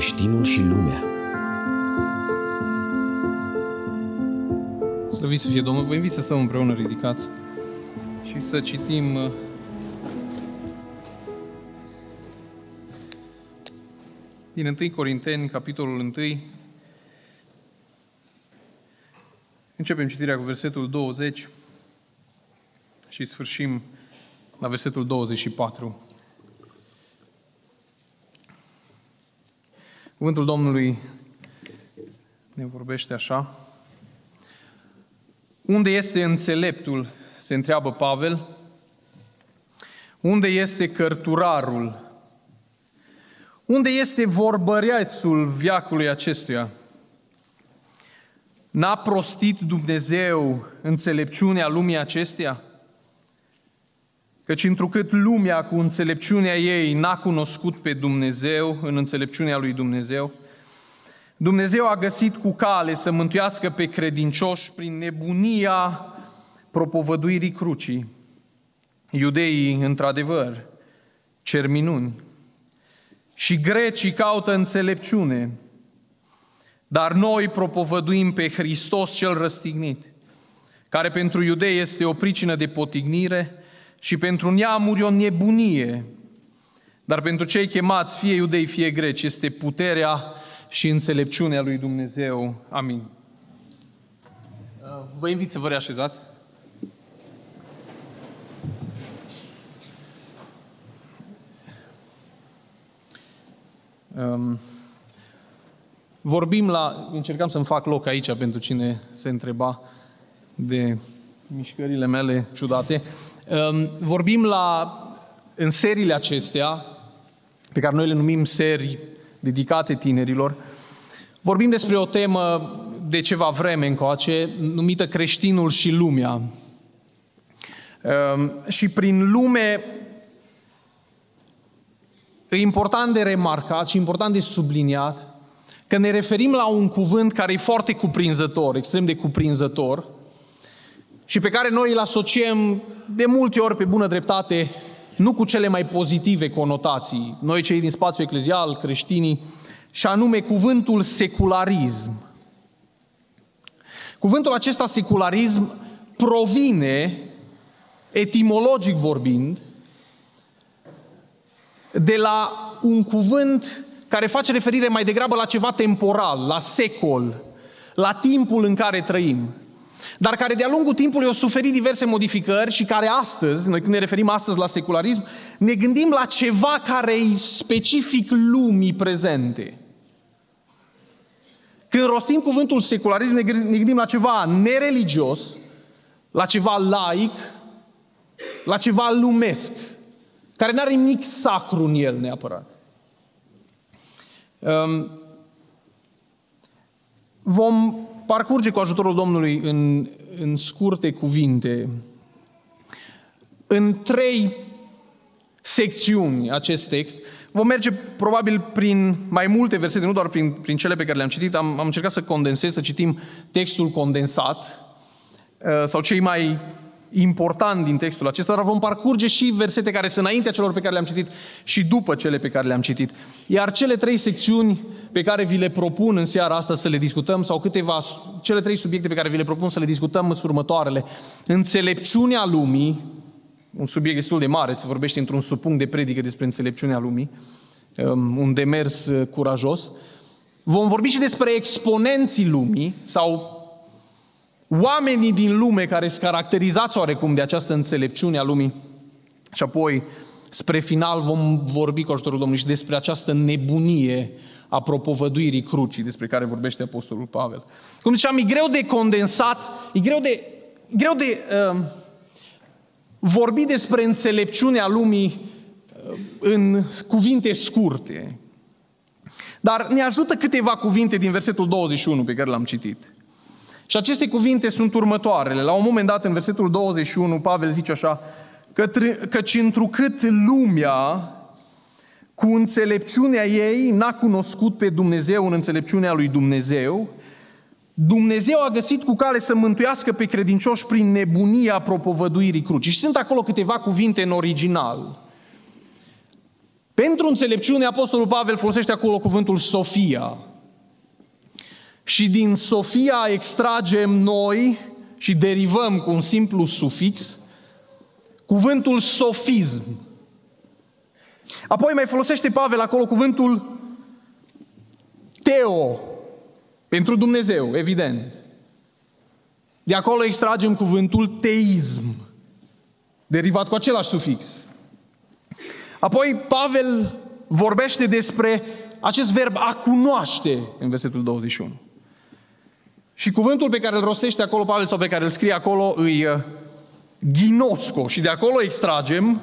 creștinul și lumea. Slăvit să fie Domnul. Vă invit să stăm împreună ridicați și să citim uh, din 1 Corinteni, capitolul 1. Începem citirea cu versetul 20 și sfârșim la versetul 24. Cuvântul Domnului ne vorbește așa. Unde este înțeleptul, se întreabă Pavel. Unde este cărturarul? Unde este vorbărețul viacului acestuia? N-a prostit Dumnezeu înțelepciunea lumii acesteia? Căci întrucât lumea cu înțelepciunea ei n-a cunoscut pe Dumnezeu în înțelepciunea lui Dumnezeu, Dumnezeu a găsit cu cale să mântuiască pe credincioși prin nebunia propovăduirii crucii. Iudeii, într-adevăr, cer minuni. Și grecii caută înțelepciune, dar noi propovăduim pe Hristos cel răstignit, care pentru iudei este o pricină de potignire și pentru neamuri o nebunie, dar pentru cei chemați, fie iudei, fie greci, este puterea și înțelepciunea lui Dumnezeu. Amin. Vă invit să vă reașezați. Um, vorbim la, încercam să-mi fac loc aici pentru cine se întreba de mișcările mele ciudate. Um, vorbim la, în seriile acestea, pe care noi le numim serii dedicate tinerilor, vorbim despre o temă de ceva vreme încoace, numită creștinul și lumea. Um, și prin lume e important de remarcat și important de subliniat că ne referim la un cuvânt care e foarte cuprinzător, extrem de cuprinzător, și pe care noi îl asociem de multe ori pe bună dreptate nu cu cele mai pozitive conotații, noi cei din spațiul eclezial, creștinii, și anume cuvântul secularism. Cuvântul acesta secularism provine, etimologic vorbind, de la un cuvânt care face referire mai degrabă la ceva temporal, la secol, la timpul în care trăim dar care de-a lungul timpului au suferit diverse modificări și care astăzi, noi când ne referim astăzi la secularism, ne gândim la ceva care e specific lumii prezente. Când rostim cuvântul secularism, ne gândim la ceva nereligios, la ceva laic, la ceva lumesc, care nu are nimic sacru în el neapărat. Um, vom parcurge cu ajutorul Domnului în, în scurte cuvinte, în trei secțiuni acest text. Vom merge probabil prin mai multe versete, nu doar prin, prin cele pe care le-am citit. Am, am încercat să condensez, să citim textul condensat uh, sau cei mai important din textul acesta, dar vom parcurge și versete care sunt înaintea celor pe care le-am citit și după cele pe care le-am citit. Iar cele trei secțiuni pe care vi le propun în seara asta să le discutăm, sau câteva, cele trei subiecte pe care vi le propun să le discutăm sunt următoarele. Înțelepciunea lumii, un subiect destul de mare, se vorbește într-un supunct de predică despre înțelepciunea lumii, um, un demers uh, curajos. Vom vorbi și despre exponenții lumii, sau oamenii din lume care sunt caracterizați oarecum de această înțelepciune a lumii. Și apoi, spre final, vom vorbi cu ajutorul Domnului și despre această nebunie a propovăduirii crucii despre care vorbește Apostolul Pavel. Cum ziceam, e greu de condensat, e greu de, greu de uh, vorbi despre înțelepciunea lumii uh, în cuvinte scurte. Dar ne ajută câteva cuvinte din versetul 21 pe care l-am citit. Și aceste cuvinte sunt următoarele. La un moment dat, în versetul 21, Pavel zice așa, căci întrucât lumea cu înțelepciunea ei n-a cunoscut pe Dumnezeu în înțelepciunea lui Dumnezeu, Dumnezeu a găsit cu cale să mântuiască pe credincioși prin nebunia propovăduirii crucii. Și sunt acolo câteva cuvinte în original. Pentru înțelepciune, Apostolul Pavel folosește acolo cuvântul Sofia. Și din Sofia extragem noi și derivăm cu un simplu sufix cuvântul sofism. Apoi mai folosește Pavel acolo cuvântul teo, pentru Dumnezeu, evident. De acolo extragem cuvântul teism, derivat cu același sufix. Apoi Pavel vorbește despre acest verb a cunoaște în versetul 21. Și cuvântul pe care îl rostește acolo Pavel sau pe care îl scrie acolo îi uh, ghinosco și de acolo extragem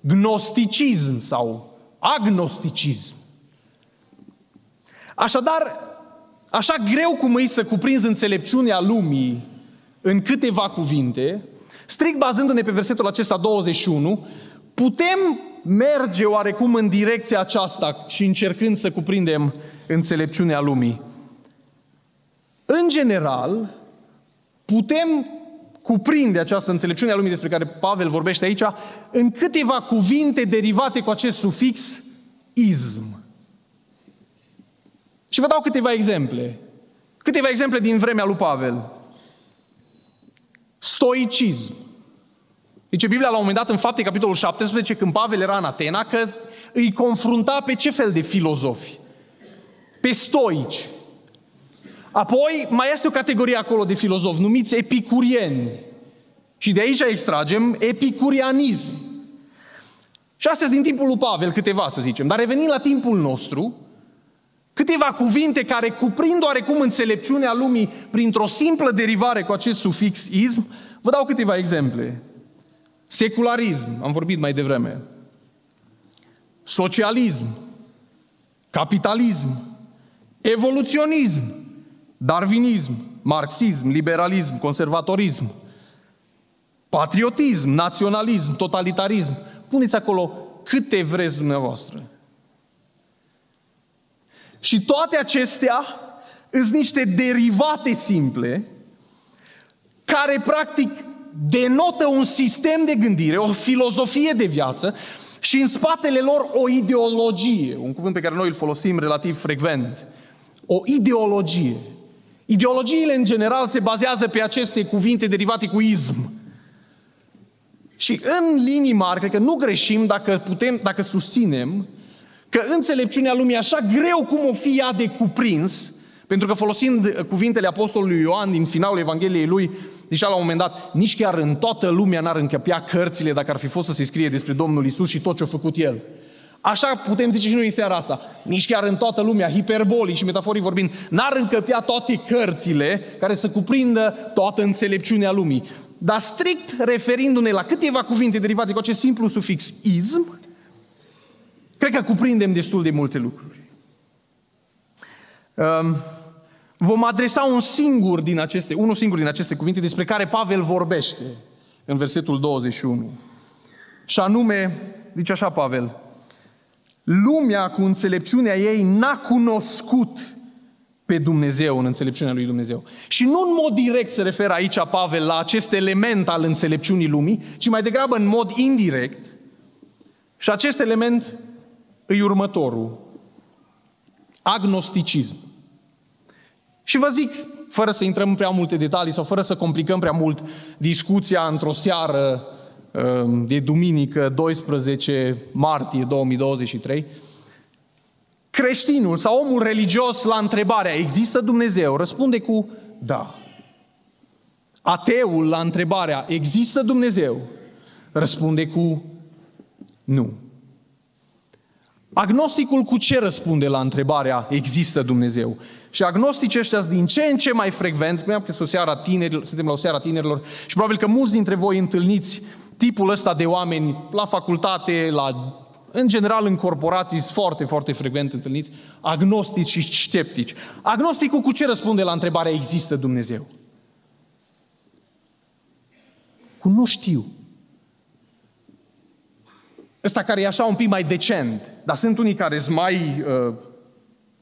gnosticism sau agnosticism. Așadar, așa greu cum e să cuprinzi înțelepciunea lumii în câteva cuvinte, strict bazându-ne pe versetul acesta 21, putem merge oarecum în direcția aceasta și încercând să cuprindem înțelepciunea lumii. În general, putem cuprinde această înțelepciune a lumii despre care Pavel vorbește aici în câteva cuvinte derivate cu acest sufix ism. Și vă dau câteva exemple. Câteva exemple din vremea lui Pavel. Stoicism. Zice Biblia la un moment dat în fapte, capitolul 17, când Pavel era în Atena, că îi confrunta pe ce fel de filozofi? Pe stoici. Apoi mai este o categorie acolo de filozofi numiți epicurieni. Și de aici extragem epicurianism. Și astea din timpul lui Pavel, câteva să zicem. Dar revenind la timpul nostru, câteva cuvinte care cuprind oarecum înțelepciunea lumii printr-o simplă derivare cu acest sufix ism, vă dau câteva exemple. Secularism, am vorbit mai devreme. Socialism, capitalism, evoluționism, darwinism, marxism, liberalism, conservatorism, patriotism, naționalism, totalitarism. Puneți acolo câte vreți dumneavoastră. Și toate acestea sunt niște derivate simple care practic denotă un sistem de gândire, o filozofie de viață și în spatele lor o ideologie, un cuvânt pe care noi îl folosim relativ frecvent. O ideologie. Ideologiile, în general, se bazează pe aceste cuvinte derivate cu ism. Și în linii mari, cred că nu greșim dacă, putem, dacă susținem că înțelepciunea lumii, așa greu cum o fi ea de cuprins, pentru că folosind cuvintele Apostolului Ioan din finalul Evangheliei lui, zicea la un moment dat, nici chiar în toată lumea n-ar încăpea cărțile dacă ar fi fost să se scrie despre Domnul Isus și tot ce a făcut El. Așa putem zice și noi în seara asta. Nici chiar în toată lumea, hiperbolic și metaforic vorbind, n-ar încăpea toate cărțile care să cuprindă toată înțelepciunea lumii. Dar strict referindu-ne la câteva cuvinte derivate cu acest simplu sufix ism, cred că cuprindem destul de multe lucruri. Um, vom adresa un singur din aceste, unul singur din aceste cuvinte despre care Pavel vorbește în versetul 21. Și anume, zice așa Pavel, Lumea cu înțelepciunea ei n-a cunoscut pe Dumnezeu în înțelepciunea lui Dumnezeu. Și nu în mod direct se referă aici Pavel la acest element al înțelepciunii lumii, ci mai degrabă în mod indirect. Și acest element îi următorul. Agnosticism. Și vă zic, fără să intrăm în prea multe detalii sau fără să complicăm prea mult discuția într-o seară Ehm, de duminică 12 martie 2023, creștinul sau omul religios la întrebarea există Dumnezeu răspunde cu da. Ateul la întrebarea există Dumnezeu răspunde cu nu. Agnosticul cu ce răspunde la întrebarea există Dumnezeu? Și agnosticii ăștia din ce în ce mai frecvenți, spuneam că o seara tinerilor, suntem la o seara tinerilor și probabil că mulți dintre voi întâlniți tipul ăsta de oameni la facultate, la, în general în corporații sunt foarte, foarte frecvent întâlniți, agnostici și sceptici. Agnosticul cu ce răspunde la întrebarea există Dumnezeu? Cu nu știu. Ăsta care e așa un pic mai decent, dar sunt unii care sunt mai uh,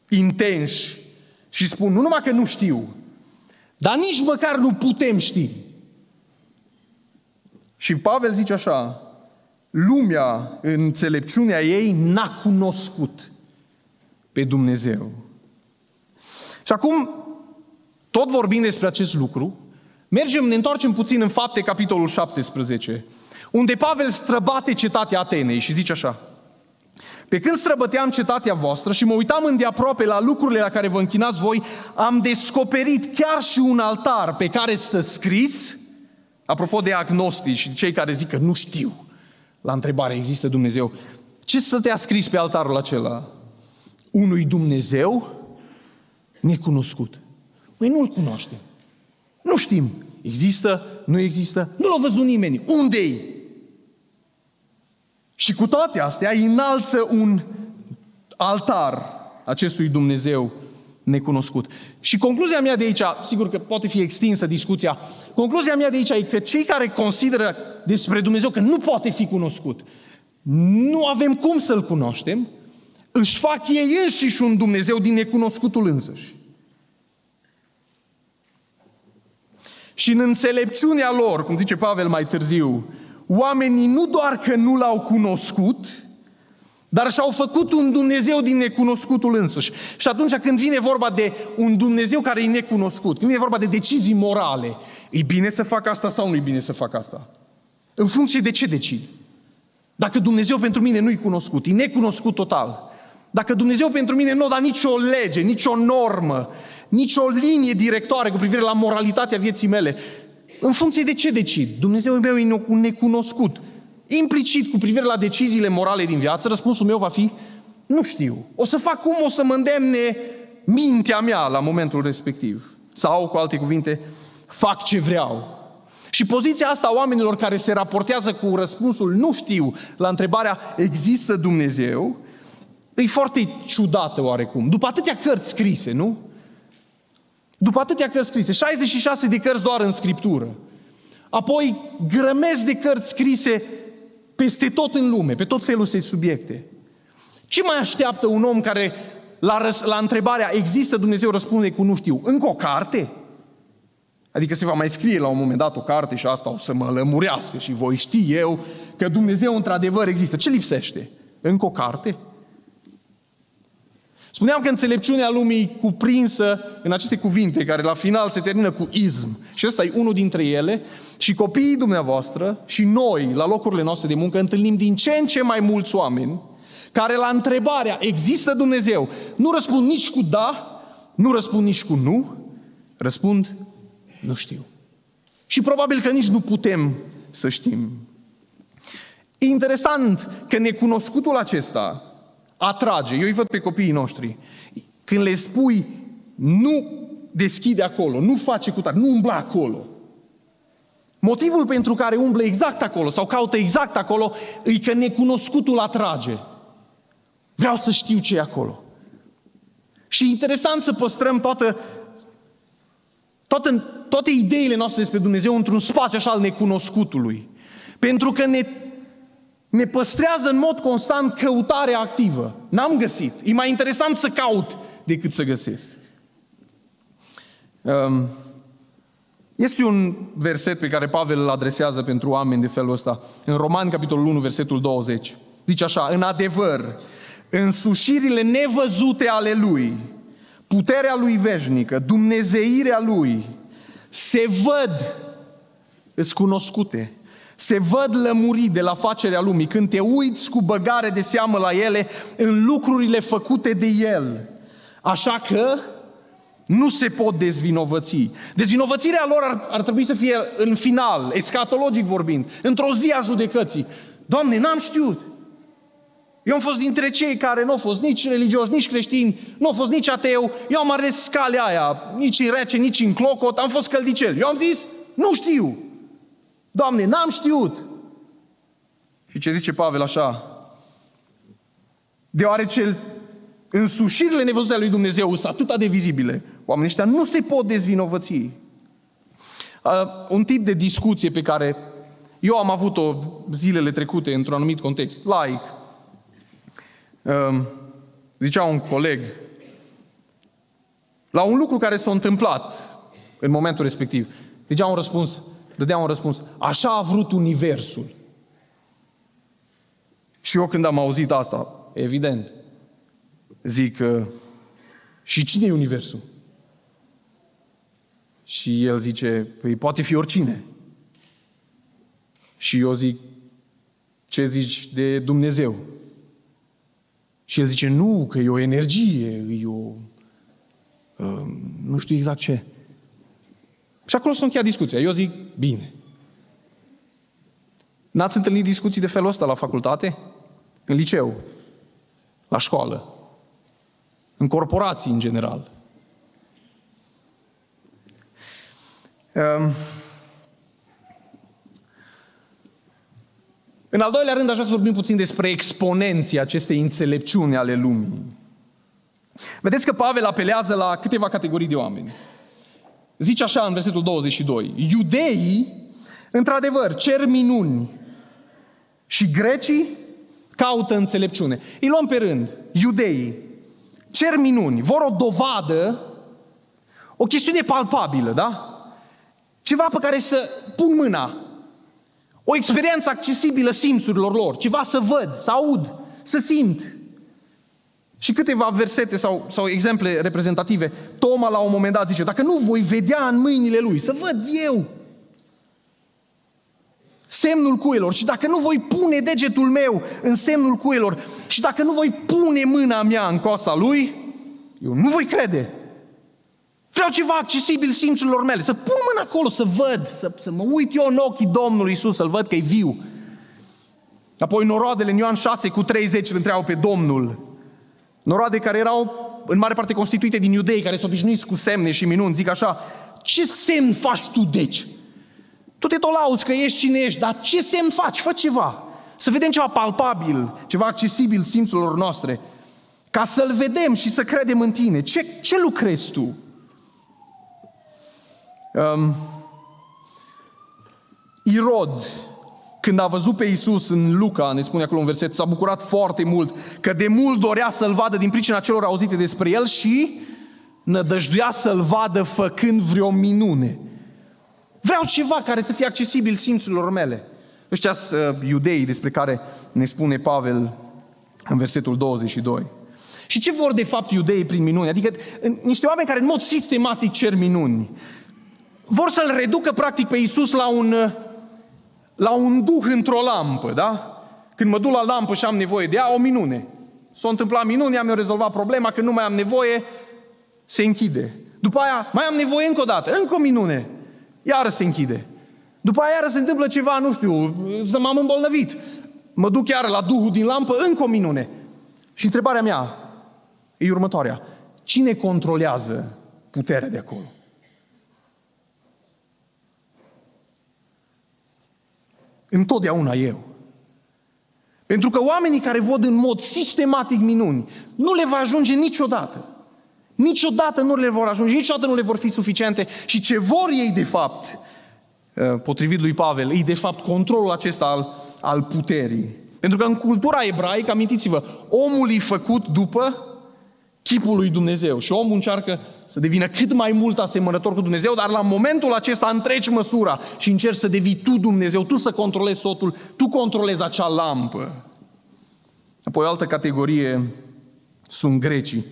intenși și spun nu numai că nu știu, dar nici măcar nu putem ști. Și Pavel zice așa, lumea, în înțelepciunea ei, n-a cunoscut pe Dumnezeu. Și acum, tot vorbind despre acest lucru, mergem, ne întoarcem puțin în fapte, capitolul 17, unde Pavel străbate cetatea Atenei și zice așa, pe când străbăteam cetatea voastră și mă uitam îndeaproape la lucrurile la care vă închinați voi, am descoperit chiar și un altar pe care stă scris, apropo de agnostici și cei care zic că nu știu, la întrebare există Dumnezeu, ce stătea scris pe altarul acela? Unui Dumnezeu necunoscut. Măi, nu-L cunoaștem. Nu știm. Există, nu există, nu l-a văzut nimeni. Unde-i? Și cu toate astea îi înalță un altar acestui Dumnezeu necunoscut. Și concluzia mea de aici, sigur că poate fi extinsă discuția, concluzia mea de aici e că cei care consideră despre Dumnezeu că nu poate fi cunoscut, nu avem cum să-L cunoaștem, își fac ei înșiși un Dumnezeu din necunoscutul însăși. Și în înțelepciunea lor, cum zice Pavel mai târziu, oamenii nu doar că nu l-au cunoscut, dar și-au făcut un Dumnezeu din necunoscutul însuși. Și atunci când vine vorba de un Dumnezeu care e necunoscut, când vine vorba de decizii morale, e bine să fac asta sau nu e bine să fac asta? În funcție de ce decid. Dacă Dumnezeu pentru mine nu-i cunoscut, e necunoscut total. Dacă Dumnezeu pentru mine nu da nicio lege, nicio normă, nicio linie directoare cu privire la moralitatea vieții mele, în funcție de ce decid? Dumnezeu meu e necunoscut. Implicit cu privire la deciziile morale din viață, răspunsul meu va fi, nu știu. O să fac cum o să mă îndemne mintea mea la momentul respectiv. Sau, cu alte cuvinte, fac ce vreau. Și poziția asta a oamenilor care se raportează cu răspunsul nu știu la întrebarea există Dumnezeu, e foarte ciudată oarecum. După atâtea cărți scrise, nu? După atâtea cărți scrise, 66 de cărți doar în Scriptură. Apoi grămezi de cărți scrise peste tot în lume, pe tot felul de subiecte. Ce mai așteaptă un om care la, răs- la întrebarea există Dumnezeu răspunde cu nu știu? Încă o carte? Adică se va mai scrie la un moment dat o carte și asta o să mă lămurească și voi ști eu că Dumnezeu într-adevăr există. Ce lipsește? Încă o carte? Spuneam că înțelepciunea lumii cuprinsă în aceste cuvinte, care la final se termină cu ism. Și ăsta e unul dintre ele. Și copiii dumneavoastră și noi, la locurile noastre de muncă, întâlnim din ce în ce mai mulți oameni care la întrebarea, există Dumnezeu, nu răspund nici cu da, nu răspund nici cu nu, răspund, nu știu. Și probabil că nici nu putem să știm. E interesant că necunoscutul acesta, atrage. Eu îi văd pe copiii noștri. Când le spui, nu deschide acolo, nu face cu tare, nu umbla acolo. Motivul pentru care umblă exact acolo sau caută exact acolo e că necunoscutul atrage. Vreau să știu ce e acolo. Și interesant să păstrăm toată, toată, toate ideile noastre despre Dumnezeu într-un spațiu așa al necunoscutului. Pentru că ne ne păstrează în mod constant căutarea activă. N-am găsit. E mai interesant să caut decât să găsesc. Um, este un verset pe care Pavel îl adresează pentru oameni de felul ăsta. În Roman, capitolul 1, versetul 20. Zice așa, în adevăr, însușirile nevăzute ale Lui, puterea Lui veșnică, dumnezeirea Lui, se văd, îs cunoscute, se văd lămuri de la facerea lumii când te uiți cu băgare de seamă la ele în lucrurile făcute de El. Așa că nu se pot dezvinovăți. Dezvinovățirea lor ar, ar trebui să fie în final, escatologic vorbind, într-o zi a judecății. Doamne, n-am știut. Eu am fost dintre cei care nu au fost nici religioși, nici creștini, nu au fost nici ateu. Eu am ales calea aia, nici în rece, nici în clocot, am fost căldicel. Eu am zis, nu știu. Doamne, n-am știut. Și ce zice Pavel așa? Deoarece însușirile nevăzute ale lui Dumnezeu sunt atât de vizibile, oamenii ăștia nu se pot dezvinovăți. Uh, un tip de discuție pe care eu am avut-o zilele trecute într-un anumit context, laic. Uh, zicea un coleg, la un lucru care s-a întâmplat în momentul respectiv, zicea un răspuns, dădea un răspuns. Așa a vrut Universul. Și eu când am auzit asta, evident, zic, uh, și cine e Universul? Și el zice, păi poate fi oricine. Și eu zic, ce zici de Dumnezeu? Și el zice, nu, că e o energie, e o... Uh, nu știu exact ce. Și acolo s-a încheiat discuția. Eu zic, bine. N-ați întâlnit discuții de felul ăsta la facultate? În liceu? La școală? În corporații, în general? Um, În al doilea rând, aș vrea să vorbim puțin despre exponenții acestei înțelepciuni ale lumii. Vedeți că Pavel apelează la câteva categorii de oameni. Zice așa în versetul 22. Iudeii, într-adevăr, cer minuni și grecii caută înțelepciune. Îi luăm pe rând. Iudeii cer minuni, vor o dovadă, o chestiune palpabilă, da? Ceva pe care să pun mâna, o experiență accesibilă simțurilor lor, ceva să văd, să aud, să simt. Și câteva versete sau, sau exemple reprezentative. Toma la un moment dat zice, dacă nu voi vedea în mâinile lui, să văd eu semnul cuilor și dacă nu voi pune degetul meu în semnul cuilor și dacă nu voi pune mâna mea în coasta lui, eu nu voi crede. Vreau ceva accesibil simțurilor mele, să pun mâna acolo, să văd, să, să mă uit eu în ochii Domnului Isus, să-L văd că e viu. Apoi noroadele în Ioan 6 cu 30 îl întreabă pe Domnul. Noroade care erau în mare parte constituite din iudei, care s-au obișnuiți cu semne și minuni. Zic așa, ce semn faci tu deci? Tu te tot lauzi că ești cine ești, dar ce semn faci? Fă ceva. Să vedem ceva palpabil, ceva accesibil simțurilor noastre. Ca să-L vedem și să credem în tine. Ce, ce lucrezi tu? Um, Irod, când a văzut pe Isus în Luca, ne spune acolo un verset, s-a bucurat foarte mult, că de mult dorea să-L vadă din pricina celor auzite despre El și nădăjduia să-L vadă făcând vreo minune. Vreau ceva care să fie accesibil simțurilor mele. Ăștia sunt uh, iudeii despre care ne spune Pavel în versetul 22. Și ce vor de fapt iudeii prin minuni? Adică niște oameni care în mod sistematic cer minuni vor să-l reducă practic pe Iisus la un, la un duh într-o lampă, da? Când mă duc la lampă și am nevoie de ea, o minune. S-a întâmplat minunea, mi-a rezolvat problema, când nu mai am nevoie, se închide. După aia, mai am nevoie încă o dată, încă o minune, iară se închide. După aia iară se întâmplă ceva, nu știu, să m-am îmbolnăvit. Mă duc iară la Duhul din lampă, încă o minune. Și întrebarea mea e următoarea. Cine controlează puterea de acolo? Întotdeauna eu. Pentru că oamenii care văd în mod sistematic minuni, nu le va ajunge niciodată. Niciodată nu le vor ajunge, niciodată nu le vor fi suficiente. Și ce vor ei de fapt, uh, potrivit lui Pavel, e de fapt controlul acesta al, al puterii. Pentru că în cultura ebraică, amintiți-vă, omul e făcut după chipul lui Dumnezeu. Și omul încearcă să devină cât mai mult asemănător cu Dumnezeu, dar la momentul acesta întreci măsura și încerci să devii tu Dumnezeu, tu să controlezi totul, tu controlezi acea lampă. Apoi o altă categorie sunt grecii.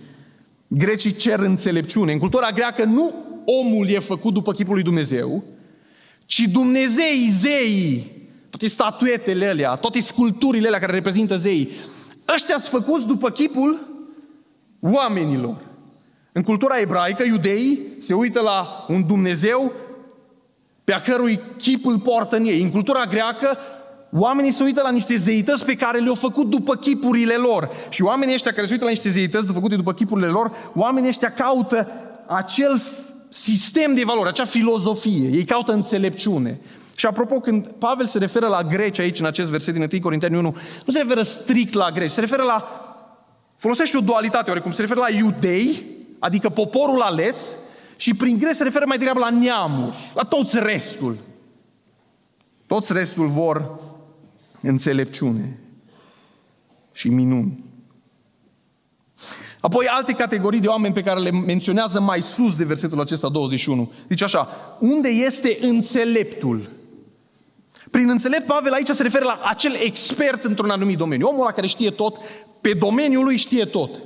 Grecii cer înțelepciune. În cultura greacă nu omul e făcut după chipul lui Dumnezeu, ci Dumnezeii, zeii, toate statuetele alea, toate sculpturile alea care reprezintă zeii, ăștia sunt făcuți după chipul oamenilor. În cultura ebraică, iudeii se uită la un Dumnezeu pe a cărui chip îl poartă în ei. În cultura greacă, oamenii se uită la niște zeități pe care le-au făcut după chipurile lor. Și oamenii ăștia care se uită la niște zeități făcute după chipurile lor, oamenii ăștia caută acel sistem de valori, acea filozofie. Ei caută înțelepciune. Și apropo, când Pavel se referă la greci aici, în acest verset din 1 Corinteni 1, nu se referă strict la greci, se referă la Folosește o dualitate oarecum, se referă la iudei, adică poporul ales, și prin grec se referă mai degrabă la neamuri, la toți restul. Toți restul vor înțelepciune și minuni. Apoi alte categorii de oameni pe care le menționează mai sus de versetul acesta 21. Zice așa, unde este înțeleptul? Prin înțelept, Pavel aici se referă la acel expert într-un anumit domeniu. Omul ăla care știe tot, pe domeniul lui știe tot.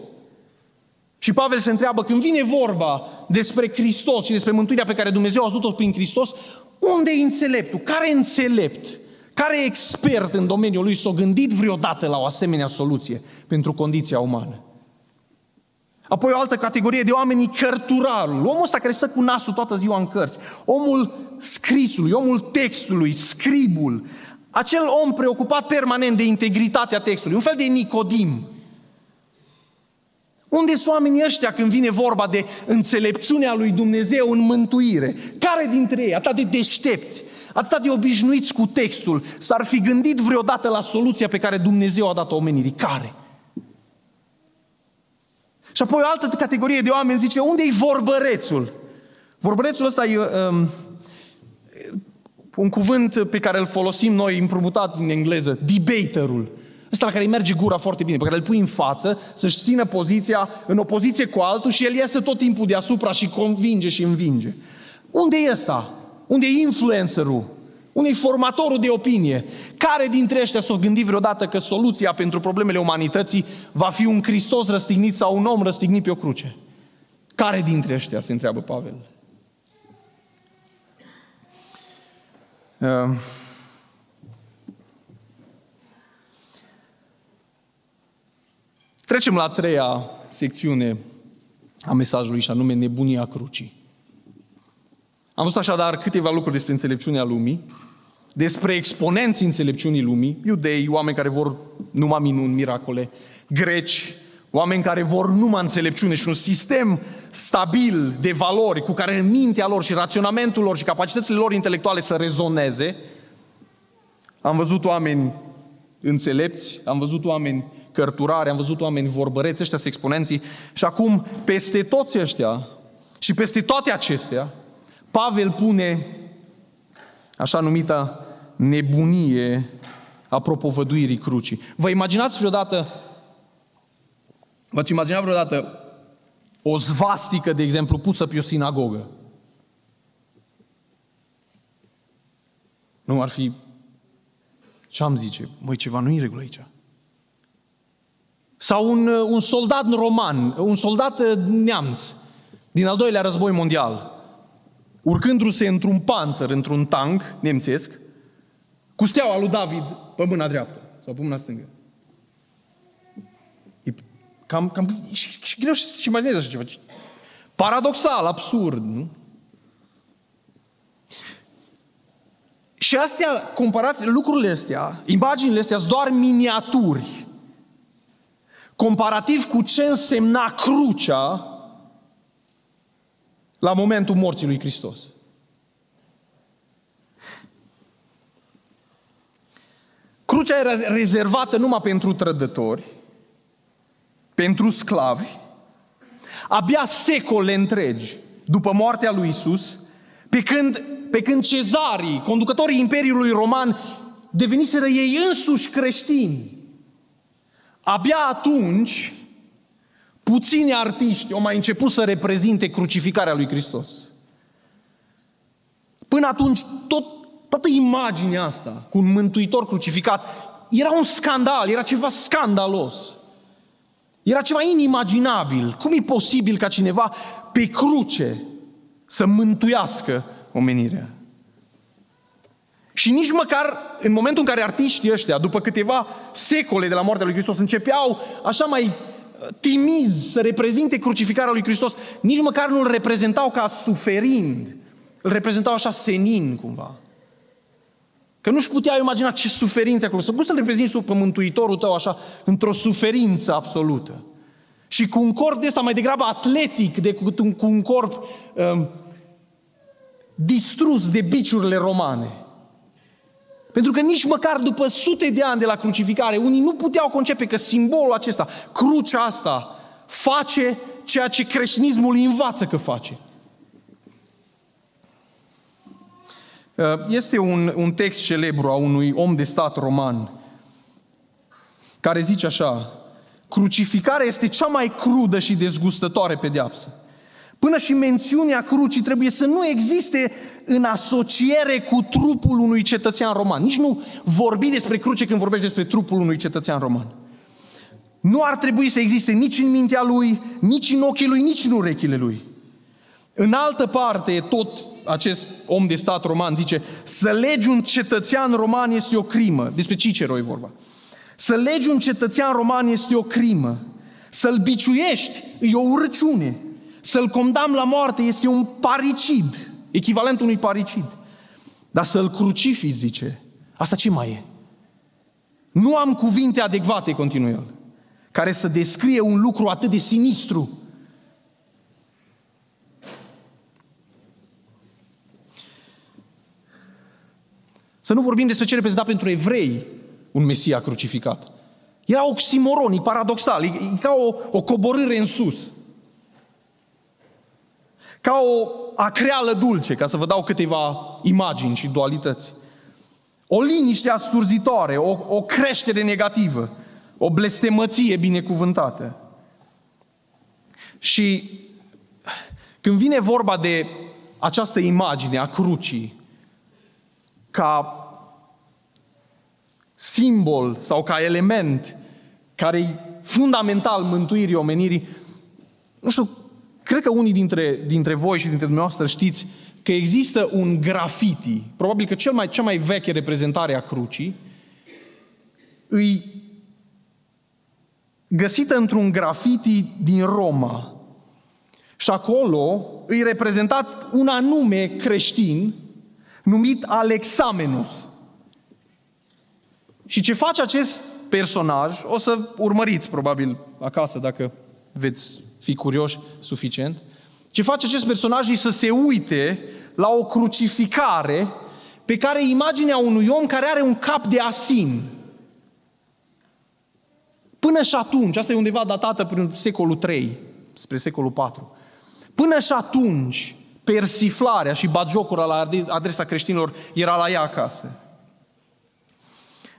Și Pavel se întreabă, când vine vorba despre Hristos și despre mântuirea pe care Dumnezeu a văzut-o prin Hristos, unde e înțeleptul? Care e înțelept? Care e expert în domeniul lui s-a gândit vreodată la o asemenea soluție pentru condiția umană? Apoi o altă categorie de oameni, cărturarul. Omul ăsta care stă cu nasul toată ziua în cărți. Omul scrisului, omul textului, scribul. Acel om preocupat permanent de integritatea textului. Un fel de Nicodim. Unde sunt oamenii ăștia când vine vorba de înțelepciunea lui Dumnezeu în mântuire? Care dintre ei, atât de deștepți, atât de obișnuiți cu textul, s-ar fi gândit vreodată la soluția pe care Dumnezeu a dat-o omenirii? Care? Și apoi o altă categorie de oameni zice, unde-i vorbărețul? Vorbărețul ăsta e um, un cuvânt pe care îl folosim noi împrumutat din engleză, debaterul. Ăsta la care îi merge gura foarte bine, pe care îl pui în față, să-și țină poziția în opoziție cu altul și el iese tot timpul deasupra și convinge și învinge. Unde e ăsta? Unde e influencerul? Unde e formatorul de opinie? Care dintre ăștia s-au gândit vreodată că soluția pentru problemele umanității va fi un Hristos răstignit sau un om răstignit pe o cruce? Care dintre ăștia, se întreabă Pavel? Uh. Trecem la a treia secțiune a mesajului și anume nebunia crucii. Am văzut așadar câteva lucruri despre înțelepciunea lumii, despre exponenții înțelepciunii lumii, iudei, oameni care vor numai minuni, miracole, greci, oameni care vor numai înțelepciune și un sistem stabil de valori cu care mintea lor și raționamentul lor și capacitățile lor intelectuale să rezoneze. Am văzut oameni înțelepți, am văzut oameni cărturare, am văzut oameni vorbăreți, ăștia sunt exponenții. Și acum, peste toți ăștia și peste toate acestea, Pavel pune așa numita nebunie a propovăduirii crucii. Vă imaginați vreodată, v-ați imaginat vreodată o zvastică, de exemplu, pusă pe o sinagogă? Nu ar fi ce am zice? Măi, ceva nu e în regulă aici. Sau un, un soldat roman, un soldat uh, neamț din al doilea război mondial, urcându-se într-un panțăr, într-un tank nemțesc, cu steaua lui David pe mâna dreaptă sau pe mâna stângă. E cam, cam și, și greu să-ți imaginezi așa ceva. Paradoxal, absurd, nu? Și astea, comparați lucrurile astea, imaginile astea sunt doar miniaturi. Comparativ cu ce însemna crucea la momentul morții lui Hristos. Crucea era rezervată numai pentru trădători, pentru sclavi. Abia secole întregi după moartea lui Isus, pe când, pe când cezarii, conducătorii Imperiului Roman, deveniseră ei însuși creștini. Abia atunci, puțini artiști au mai început să reprezinte crucificarea lui Hristos. Până atunci, tot toată imaginea asta cu un mântuitor crucificat era un scandal, era ceva scandalos. Era ceva inimaginabil. Cum e posibil ca cineva pe cruce să mântuiască omenirea? Și nici măcar în momentul în care artiștii ăștia, după câteva secole de la moartea lui Hristos, începeau așa mai uh, timizi să reprezinte crucificarea lui Hristos, nici măcar nu îl reprezentau ca suferind, îl reprezentau așa senin cumva. Că nu-și putea imagina ce suferință acolo. Să poți să-L reprezinți pe Mântuitorul tău așa, într-o suferință absolută. Și cu un corp de ăsta mai degrabă atletic decât un, cu un corp um, distrus de biciurile romane. Pentru că nici măcar după sute de ani de la crucificare, unii nu puteau concepe că simbolul acesta, crucea asta, face ceea ce creștinismul învață că face. Uh, este un, un text celebru a unui om de stat roman care zice așa, crucificarea este cea mai crudă și dezgustătoare pedeapsă. Până și mențiunea crucii trebuie să nu existe în asociere cu trupul unui cetățean roman. Nici nu vorbi despre cruce când vorbești despre trupul unui cetățean roman. Nu ar trebui să existe nici în mintea lui, nici în ochii lui, nici în urechile lui. În altă parte, tot acest om de stat roman zice, să legi un cetățean roman este o crimă. Despre Cicero e vorba. Să legi un cetățean roman este o crimă. Să-l biciuiești e o urăciune. Să-l condamn la moarte este un paricid, echivalentul unui paricid. Dar să-l crucifi, zice, asta ce mai e? Nu am cuvinte adecvate, continuă el, care să descrie un lucru atât de sinistru. Să nu vorbim despre ce reprezenta pentru evrei un Mesia crucificat. Era oximoron, e paradoxal, e, e ca o, o coborâre în sus. Ca o acreală dulce, ca să vă dau câteva imagini și dualități. O liniște asurzitoare, o, o creștere negativă, o blestemăție binecuvântată. Și când vine vorba de această imagine a crucii, ca simbol sau ca element care e fundamental mântuirii omenirii, nu știu, cred că unii dintre, dintre voi și dintre dumneavoastră știți că există un graffiti, probabil că cel mai, cea mai veche reprezentare a crucii, îi găsită într-un graffiti din Roma. Și acolo îi reprezentat un anume creștin numit Alexamenos. Și ce face acest personaj, o să urmăriți probabil acasă dacă veți fi curioși suficient, ce face acest personaj e să se uite la o crucificare pe care e imaginea unui om care are un cap de asin. Până și atunci, asta e undeva datată prin secolul 3, spre secolul 4. Până și atunci, persiflarea și bagiocura la adresa creștinilor era la ea acasă.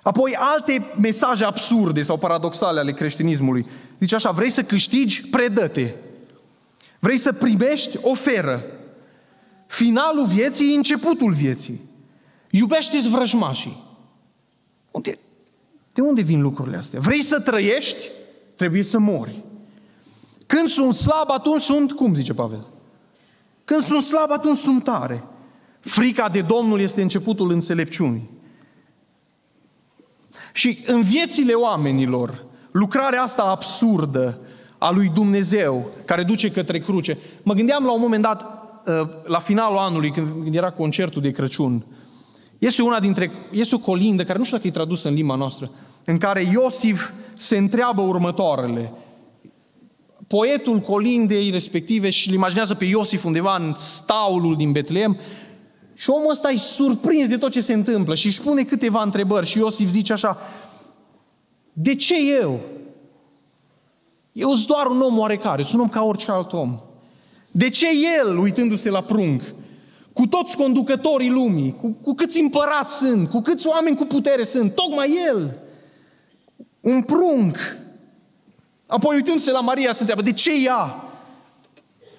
Apoi alte mesaje absurde sau paradoxale ale creștinismului. Zice așa, vrei să câștigi? Predă-te. Vrei să primești? Oferă. Finalul vieții e începutul vieții. Iubește-ți vrăjmașii. Unde, de unde vin lucrurile astea? Vrei să trăiești? Trebuie să mori. Când sunt slab, atunci sunt, cum zice Pavel? Când sunt slab, atunci sunt tare. Frica de Domnul este începutul înțelepciunii. Și în viețile oamenilor, lucrarea asta absurdă a lui Dumnezeu, care duce către cruce. Mă gândeam la un moment dat, uh, la finalul anului, când era concertul de Crăciun, este una dintre, este o colindă, care nu știu dacă e tradusă în limba noastră, în care Iosif se întreabă următoarele. Poetul colindei respective și îl imaginează pe Iosif undeva în staulul din Betleem și omul ăsta e surprins de tot ce se întâmplă și își pune câteva întrebări și Iosif zice așa, de ce eu? Eu sunt doar un om oarecare, sunt un om ca orice alt om. De ce el, uitându-se la prunc, cu toți conducătorii lumii, cu, cu câți împărați sunt, cu câți oameni cu putere sunt, tocmai el, un prunc. Apoi uitându-se la Maria se întreabă, de ce ea?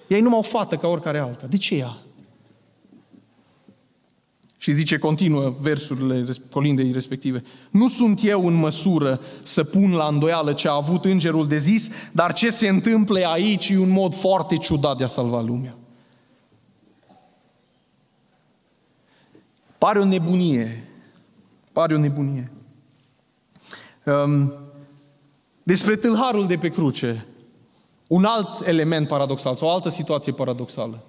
Ea e numai o fată ca oricare alta. De ce ea? Și zice, continuă versurile colindei respective. Nu sunt eu în măsură să pun la îndoială ce a avut îngerul de zis, dar ce se întâmplă aici e un mod foarte ciudat de a salva lumea. Pare o nebunie. Pare o nebunie. Um, despre tâlharul de pe cruce, un alt element paradoxal sau o altă situație paradoxală.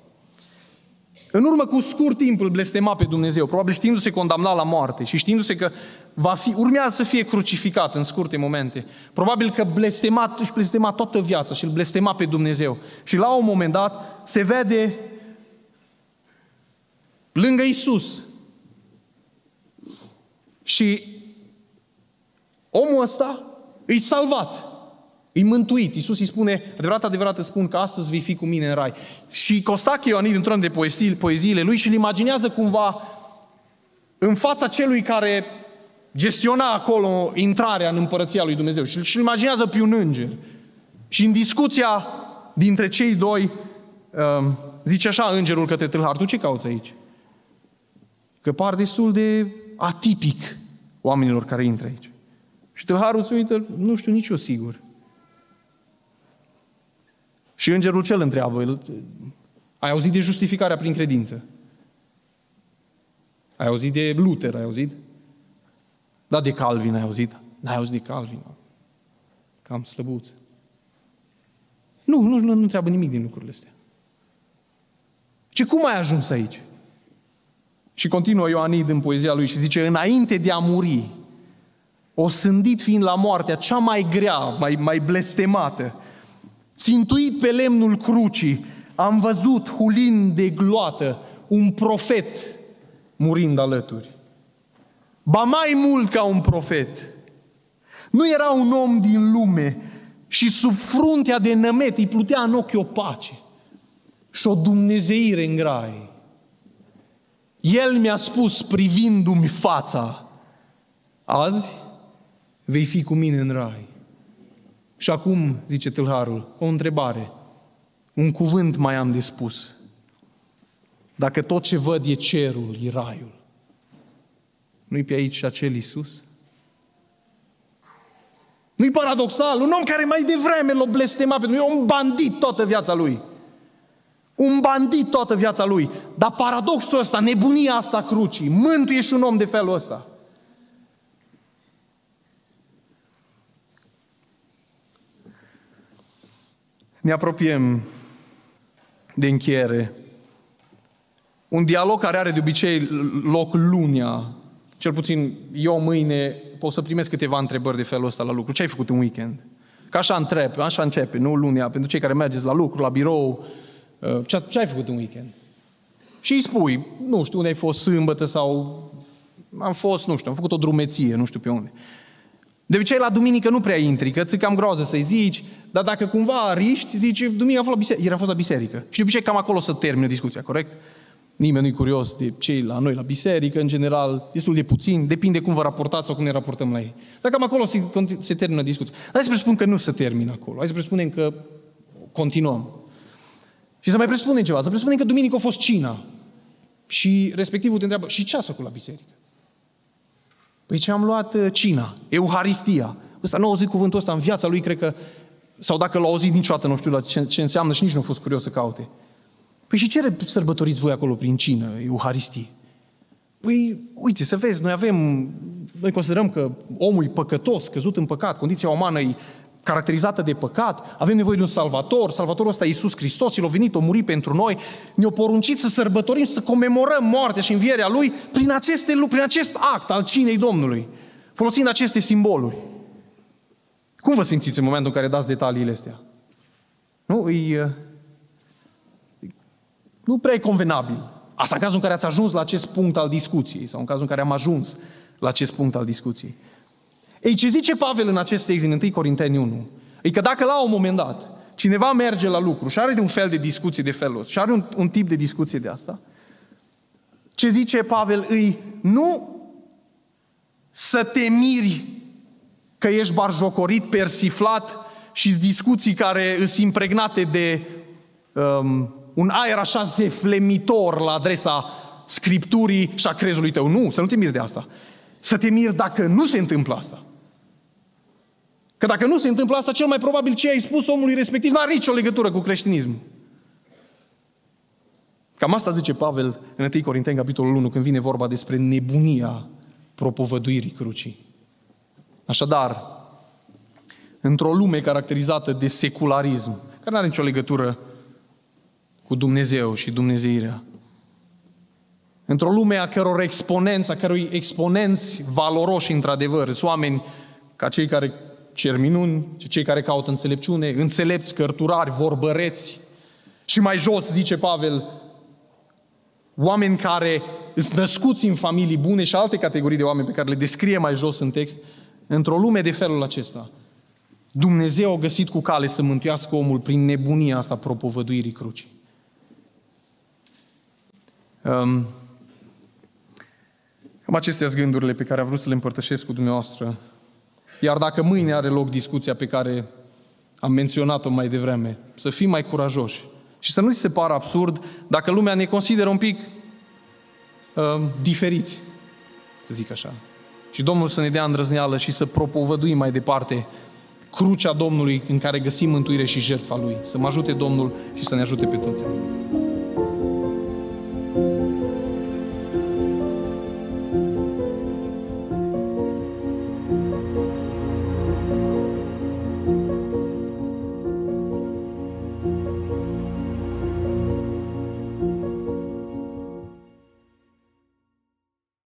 În urmă cu scurt timp îl blestema pe Dumnezeu, probabil știindu-se condamnat la moarte și știindu-se că va fi, urmează să fie crucificat în scurte momente. Probabil că blestema, își blestema toată viața și îl blestema pe Dumnezeu. Și la un moment dat se vede lângă Isus. Și omul ăsta îi salvat. E mântuit. Iisus îi spune, adevărat, adevărat îți spun că astăzi vei fi cu mine în rai. Și Costache Ioanid, într de poezii, poeziile lui, și îl imaginează cumva în fața celui care gestiona acolo intrarea în împărăția lui Dumnezeu. Și îl imaginează pe un înger. Și în discuția dintre cei doi, um, zice așa îngerul către tâlhar, tu ce cauți aici? Că par destul de atipic oamenilor care intră aici. Și tâlharul se uită, nu știu nici eu sigur. Și îngerul cel întreabă, ai auzit de justificarea prin credință? Ai auzit de Luther, ai auzit? Da, de Calvin ai auzit? N-ai auzit de Calvin? Cam slăbuț. Nu, nu, nu, nu întreabă nimic din lucrurile astea. Ce cum ai ajuns aici? Și continuă Ioanid în poezia lui și zice, înainte de a muri, o sândit fiind la moartea cea mai grea, mai, mai blestemată, țintuit pe lemnul crucii, am văzut, hulin de gloată, un profet murind alături. Ba mai mult ca un profet. Nu era un om din lume și sub fruntea de nămet îi plutea în ochi o pace și o dumnezeire în grai. El mi-a spus privindu-mi fața, azi vei fi cu mine în rai. Și acum, zice tâlharul, o întrebare, un cuvânt mai am de spus. Dacă tot ce văd e cerul, e raiul, nu-i pe aici acel Iisus? Nu-i paradoxal? Un om care mai devreme l-a blestemat pentru e un bandit toată viața lui. Un bandit toată viața lui. Dar paradoxul ăsta, nebunia asta crucii, mântuie și un om de felul ăsta. Ne apropiem de încheiere. Un dialog care are de obicei loc lunia. Cel puțin eu mâine pot să primesc câteva întrebări de felul ăsta la lucru. Ce ai făcut în weekend? Ca așa întreb, așa începe, nu lunia, pentru cei care mergeți la lucru, la birou, uh, ce, ce ai făcut în weekend? Și îi spui, nu știu unde ai fost sâmbătă sau am fost, nu știu, am făcut o drumeție, nu știu pe unde. De obicei la duminică nu prea intri, că ți cam groază să-i zici, dar dacă cumva riști, zici, duminică a fost la biserică, ieri a fost la biserică. Și de obicei cam acolo să termină discuția, corect? Nimeni nu-i curios de cei la noi la biserică, în general, destul de puțin, depinde cum vă raportați sau cum ne raportăm la ei. Dar cam acolo se, se termină discuția. Hai să presupun că nu se termină acolo. Hai să presupunem că continuăm. Și să mai presupunem ceva. Să presupunem că duminică a fost cina. Și respectivul te întreabă, și ce a făcut la biserică? Păi ce am luat uh, cina, Euharistia. Ăsta nu a auzit cuvântul ăsta în viața lui, cred că, sau dacă l-a auzit niciodată, nu știu la ce, ce înseamnă și nici nu a fost curios să caute. Păi și ce sărbătoriți voi acolo prin cină, Euharistie? Păi, uite, să vezi, noi avem, noi considerăm că omul e păcătos, căzut în păcat, condiția umană e caracterizată de păcat, avem nevoie de un salvator, salvatorul ăsta e Iisus Hristos, El a venit, a murit pentru noi, ne-a poruncit să sărbătorim, să comemorăm moartea și învierea Lui prin, aceste, prin acest act al cinei Domnului, folosind aceste simboluri. Cum vă simțiți în momentul în care dați detaliile astea? Nu? E, nu prea e convenabil. Asta în cazul în care ați ajuns la acest punct al discuției sau în cazul în care am ajuns la acest punct al discuției. Ei, ce zice Pavel în acest text din 1 Corinteni 1? E că dacă la un moment dat cineva merge la lucru și are de un fel de discuție de felul ăsta, și are un, un tip de discuție de asta, ce zice Pavel îi nu să te miri că ești barjocorit, persiflat și discuții care îs impregnate de um, un aer așa zeflemitor la adresa Scripturii și a crezului tău. Nu, să nu te miri de asta. Să te miri dacă nu se întâmplă asta. Că dacă nu se întâmplă asta, cel mai probabil ce ai spus omului respectiv nu are nicio legătură cu creștinismul. Cam asta zice Pavel în 1 Corinteni, capitolul 1, când vine vorba despre nebunia propovăduirii crucii. Așadar, într-o lume caracterizată de secularism, care nu are nicio legătură cu Dumnezeu și Dumnezeirea, într-o lume a căror exponenți, a cărui exponenți valoroși, într-adevăr, sunt oameni ca cei care cer minuni, cei care caută înțelepciune, înțelepți, cărturari, vorbăreți. Și mai jos, zice Pavel, oameni care sunt născuți în familii bune și alte categorii de oameni pe care le descrie mai jos în text, într-o lume de felul acesta. Dumnezeu a găsit cu cale să mântuiască omul prin nebunia asta propovăduirii crucii. Um, cam acestea sunt gândurile pe care am vrut să le împărtășesc cu dumneavoastră iar dacă mâine are loc discuția pe care am menționat-o mai devreme, să fim mai curajoși, Și să nu ți se pară absurd dacă lumea ne consideră un pic uh, diferiți, să zic așa. Și Domnul să ne dea îndrăzneală și să propovăduim mai departe crucea Domnului în care găsim mântuire și jertfa Lui. Să mă ajute Domnul și să ne ajute pe toți.